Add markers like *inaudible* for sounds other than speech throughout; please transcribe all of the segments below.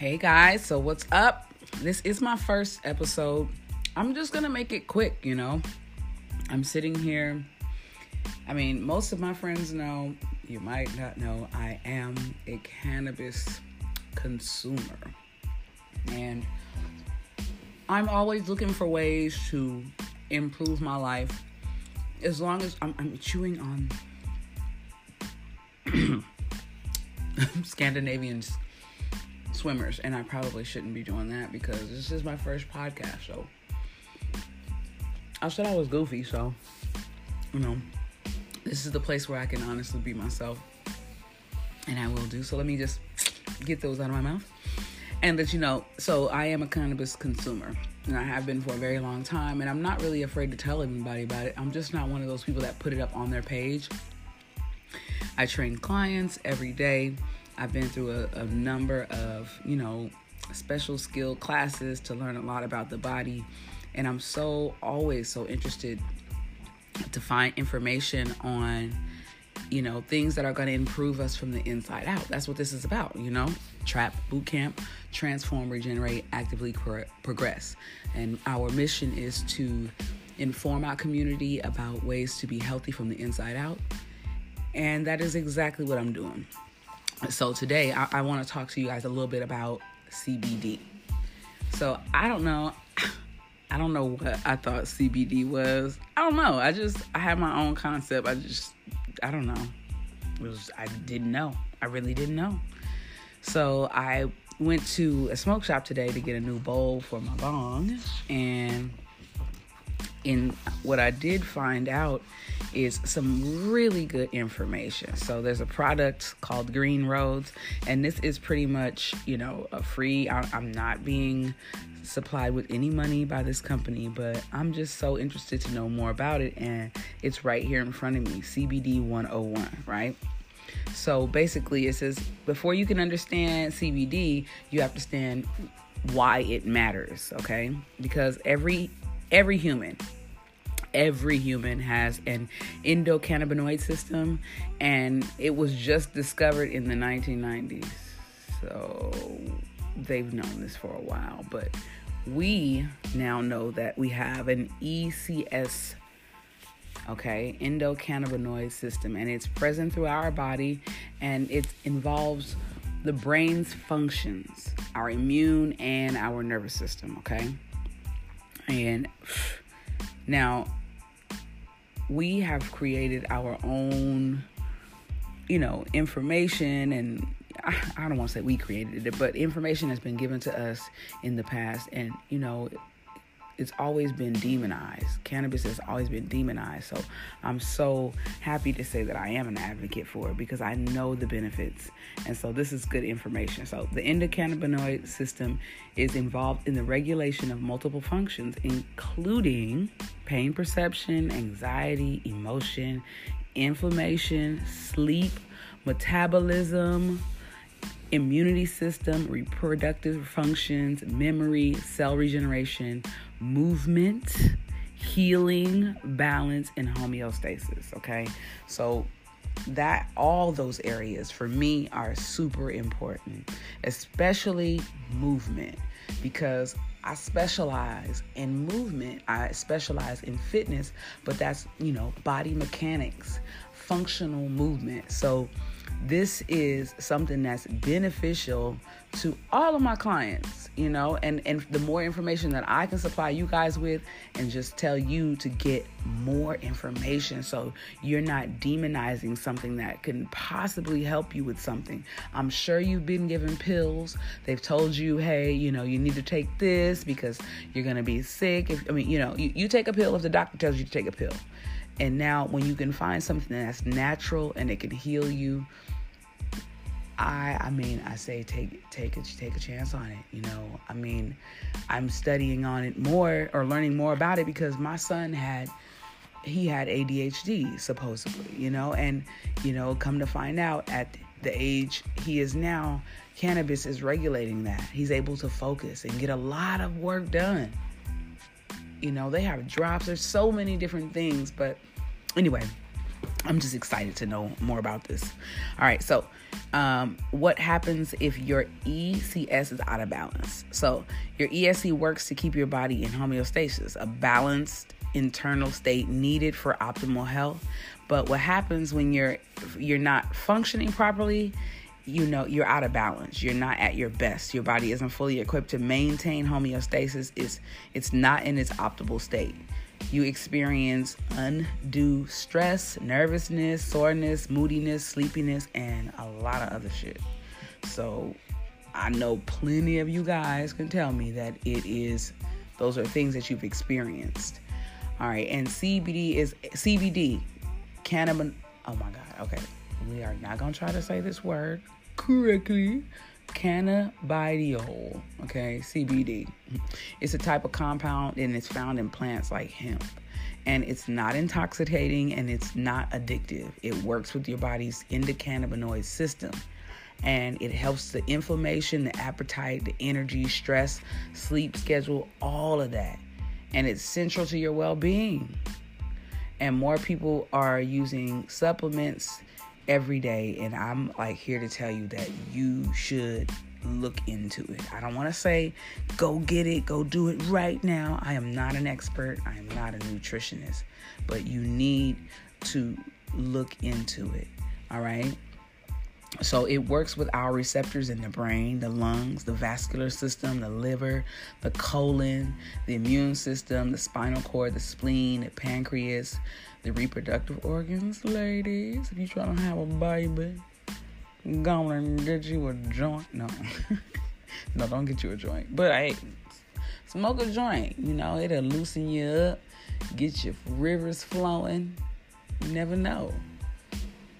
Hey guys, so what's up? This is my first episode. I'm just gonna make it quick, you know. I'm sitting here. I mean, most of my friends know, you might not know, I am a cannabis consumer. And I'm always looking for ways to improve my life as long as I'm, I'm chewing on *clears throat* Scandinavian swimmers, and I probably shouldn't be doing that because this is my first podcast. So I said I was goofy, so you know, this is the place where I can honestly be myself, and I will do. So let me just get those out of my mouth, and that you know, so I am a cannabis consumer. And I have been for a very long time, and I'm not really afraid to tell anybody about it. I'm just not one of those people that put it up on their page. I train clients every day I've been through a, a number of, you know, special skill classes to learn a lot about the body. And I'm so always so interested to find information on, you know, things that are going to improve us from the inside out. That's what this is about, you know? Trap boot camp, transform, regenerate, actively pro- progress. And our mission is to inform our community about ways to be healthy from the inside out. And that is exactly what I'm doing. So today I, I want to talk to you guys a little bit about CBD. So I don't know. *sighs* I don't know what I thought CBD was. I don't know. I just I have my own concept. I just I don't know. It was I didn't know. I really didn't know. So I went to a smoke shop today to get a new bowl for my bong and in what I did find out is some really good information. So there's a product called Green Roads, and this is pretty much, you know, a free. I'm not being supplied with any money by this company, but I'm just so interested to know more about it, and it's right here in front of me CBD 101, right? So basically, it says before you can understand CBD, you have to understand why it matters, okay? Because every every human every human has an endocannabinoid system and it was just discovered in the 1990s so they've known this for a while but we now know that we have an ECS okay endocannabinoid system and it's present through our body and it involves the brain's functions our immune and our nervous system okay and now we have created our own, you know, information and I, I don't want to say we created it, but information has been given to us in the past, and you know, it's always been demonized. Cannabis has always been demonized. So I'm so happy to say that I am an advocate for it because I know the benefits. And so this is good information. So the endocannabinoid system is involved in the regulation of multiple functions, including pain perception, anxiety, emotion, inflammation, sleep, metabolism, immunity system, reproductive functions, memory, cell regeneration, movement, healing, balance, and homeostasis. Okay, so that all those areas for me are super important, especially movement, because I specialize in movement, I specialize in fitness, but that's, you know, body mechanics, functional movement. So, this is something that's beneficial to all of my clients, you know, and, and the more information that I can supply you guys with and just tell you to get more information so you're not demonizing something that can possibly help you with something. I'm sure you've been given pills. They've told you, hey, you know, you need to take this because you're to be sick. If, I mean, you know, you, you take a pill if the doctor tells you to take a pill. And now, when you can find something that's natural and it can heal you, I I mean I say take take a take a chance on it. You know, I mean, I'm studying on it more or learning more about it because my son had he had ADHD supposedly, you know, and you know, come to find out at the age he is now, cannabis is regulating that. He's able to focus and get a lot of work done. You know, they have drops. There's so many different things, but anyway, I'm just excited to know more about this. All right, so um, what happens if your ECS is out of balance? So, your ESC works to keep your body in homeostasis, a balanced internal state needed for optimal health. But what happens when you're you're not functioning properly? You know, you're out of balance. You're not at your best. Your body isn't fully equipped to maintain homeostasis. It's it's not in its optimal state you experience undue stress, nervousness, soreness, moodiness, sleepiness, and a lot of other shit. So I know plenty of you guys can tell me that it is those are things that you've experienced. All right, and CBD is CBD, cannabis. Oh my God. Okay, we are not gonna try to say this word correctly cannabidiol, okay, CBD. It's a type of compound and it's found in plants like hemp. And it's not intoxicating and it's not addictive. It works with your body's endocannabinoid system. And it helps the inflammation, the appetite, the energy, stress, sleep schedule, all of that. And it's central to your well being. And more people are using supplements every day and I'm like here to tell you that you should look into it. I don't want to say go get it, go do it right now. I am not an expert. I am not a nutritionist, but you need to look into it. All right? So it works with our receptors in the brain, the lungs, the vascular system, the liver, the colon, the immune system, the spinal cord, the spleen, the pancreas, the reproductive organs, ladies. If you trying to have a baby, go and get you a joint. No, *laughs* no, don't get you a joint. But hey, smoke a joint. You know, it'll loosen you up, get your rivers flowing. You never know.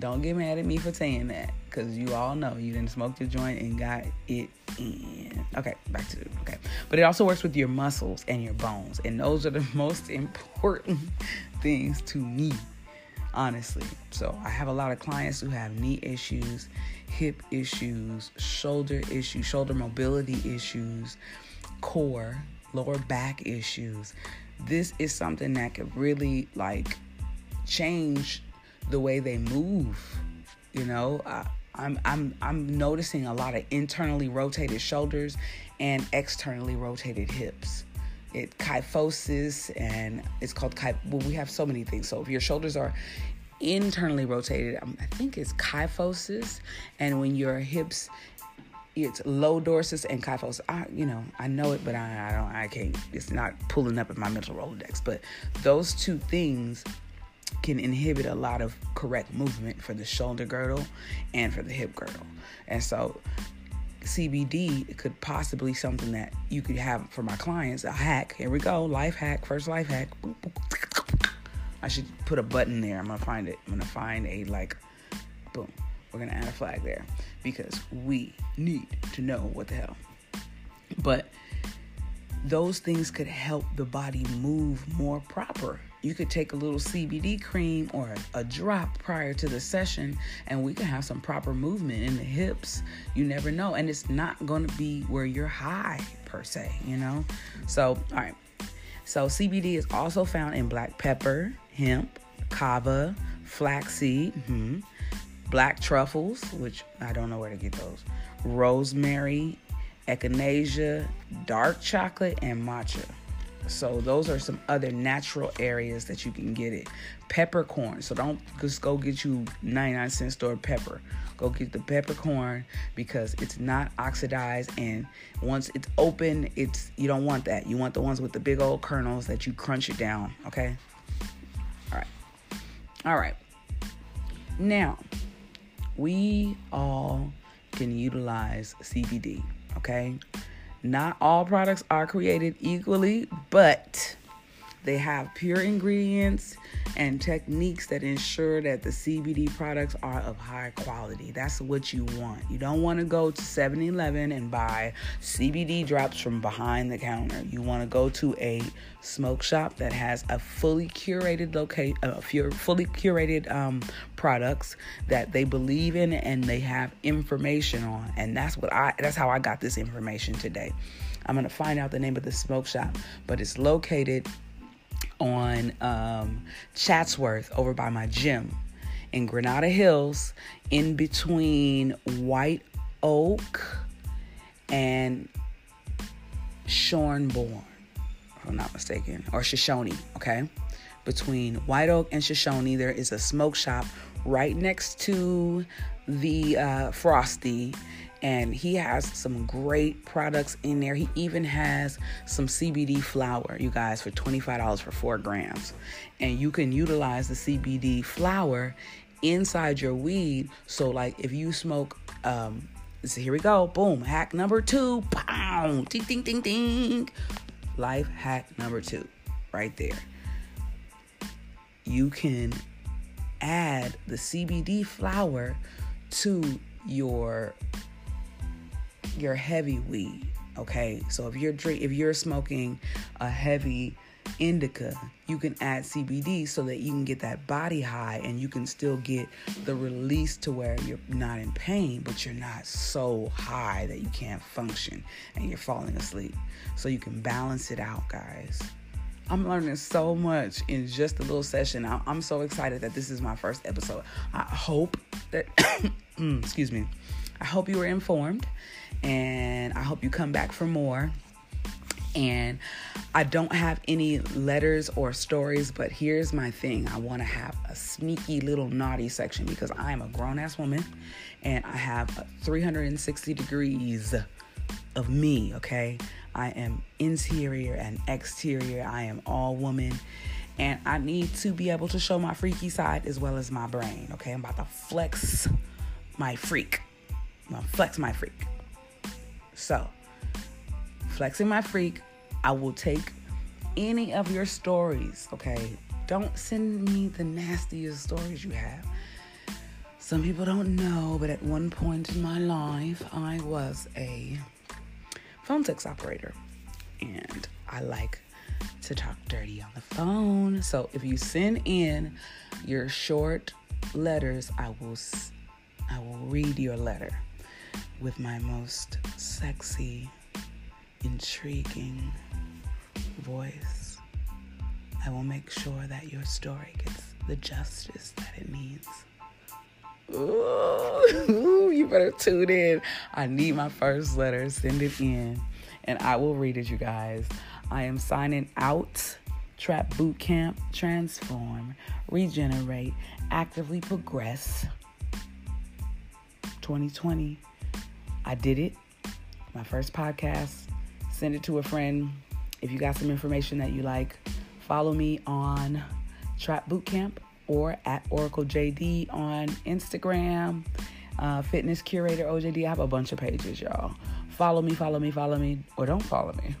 Don't get mad at me for saying that, cause you all know you didn't smoke the joint and got it in. Okay, back to. Okay, but it also works with your muscles and your bones, and those are the *laughs* most important things to me, honestly. So I have a lot of clients who have knee issues, hip issues, shoulder issues, shoulder mobility issues, core, lower back issues. This is something that could really like change the way they move. You know, I, I'm I'm I'm noticing a lot of internally rotated shoulders and externally rotated hips. It kyphosis and it's called ky- well we have so many things. So if your shoulders are internally rotated um, i think it's kyphosis. And when your hips it's lordosis and kyphosis. I, you know i know it but I, I don't i can't it's not pulling up in my mental rolodex. But those two things can inhibit a lot of correct movement for the shoulder girdle and for the hip girdle and so CBD could possibly something that you could have for my clients. A hack. Here we go. Life hack. First life hack. I should put a button there. I'm gonna find it. I'm gonna find a like, boom. We're gonna add a flag there because we need to know what the hell. But those things could help the body move more proper you could take a little CBD cream or a, drop prior to the session, and we can have some proper movement in the hips. You never know. And it's not going to be where you're high, per se, you know? So, all right. So, CBD is also found in black pepper, hemp, kava, flaxseed, mm-hmm, black truffles, which I don't know where to get those, rosemary, echinacea, dark chocolate, and matcha. So those are some other natural areas that you can get it. Peppercorn. So don't just go get you 99 cent store pepper. Go get the peppercorn because it's not oxidized and once it's open, it's you don't want that. You want the ones with the big old kernels that you crunch it down, okay? All right. All right. Now, we all can utilize CBD, okay? Not all products are created equally, but they have pure ingredients and techniques that ensure that the CBD products are of high quality. That's what you want. You don't want to go to 7 Eleven and buy CBD drops from behind the counter. You want to go to a smoke shop that has a fully curated locate, uh, fully curated um, products that they believe in and they have information on. And that's what I, that's how I got this information today. I'm going to find out the name of the smoke shop, but it's located on um, Chatsworth over by my gym. in Granada Hills, in between White Oak and Shornborn, if I'm not mistaken, or Shoshone, okay? Between White Oak and Shoshone, there is a smoke shop right next to the uh, Frosty and he has some great products in there. He even has some CBD flower, you guys, for $25 for four grams. And you can utilize the CBD flower inside your weed. So, like, if you smoke, um, so here we go, boom, hack number two, pow, ding, ding, ding, ding. Life hack number two, right there. You can add the CBD flower to your your heavy weed. Okay, so if you're drink, if you're smoking a heavy indica, you can add CBD so that you can get that body high and you can still get the release to where you're not in pain, but you're not so high that you can't function and you're falling asleep. So you can balance it out, guys. I'm learning so much in just a little session. I'm so excited that this is my first episode. I hope that, *coughs* excuse me, I hope you were informed and I hope you come back for more. And I don't have any letters or stories, but here's my thing I want to have a sneaky little naughty section because I am a grown ass woman and I have 360 degrees of me, okay? I am interior and exterior, I am all woman. And I need to be able to show my freaky side as well as my brain. Okay, I'm about to flex my freak. Flex my freak. So, flexing my freak, I will take any of your stories, okay? Don't send me the nastiest stories you have. Some people don't know, but at one point in my life, I was a phone sex operator. And I like to talk dirty on the phone. So if you send in your short letters, I will I will read your letter with my most sexy, intriguing voice. I will make sure that your story gets the justice that it needs. Ooh, you better tune in. I need my first letter. Send it in, and I will read it, you guys. I am signing out. Trap Boot Camp, Transform, Regenerate, Actively Progress. 2020. I did it. My first podcast. Send it to a friend. If you got some information that you like, follow me on Trap Bootcamp or at Oracle JD on Instagram. Uh, Fitness Curator OJD. I have a bunch of pages, y'all. Follow me, follow me, follow me, or don't follow me.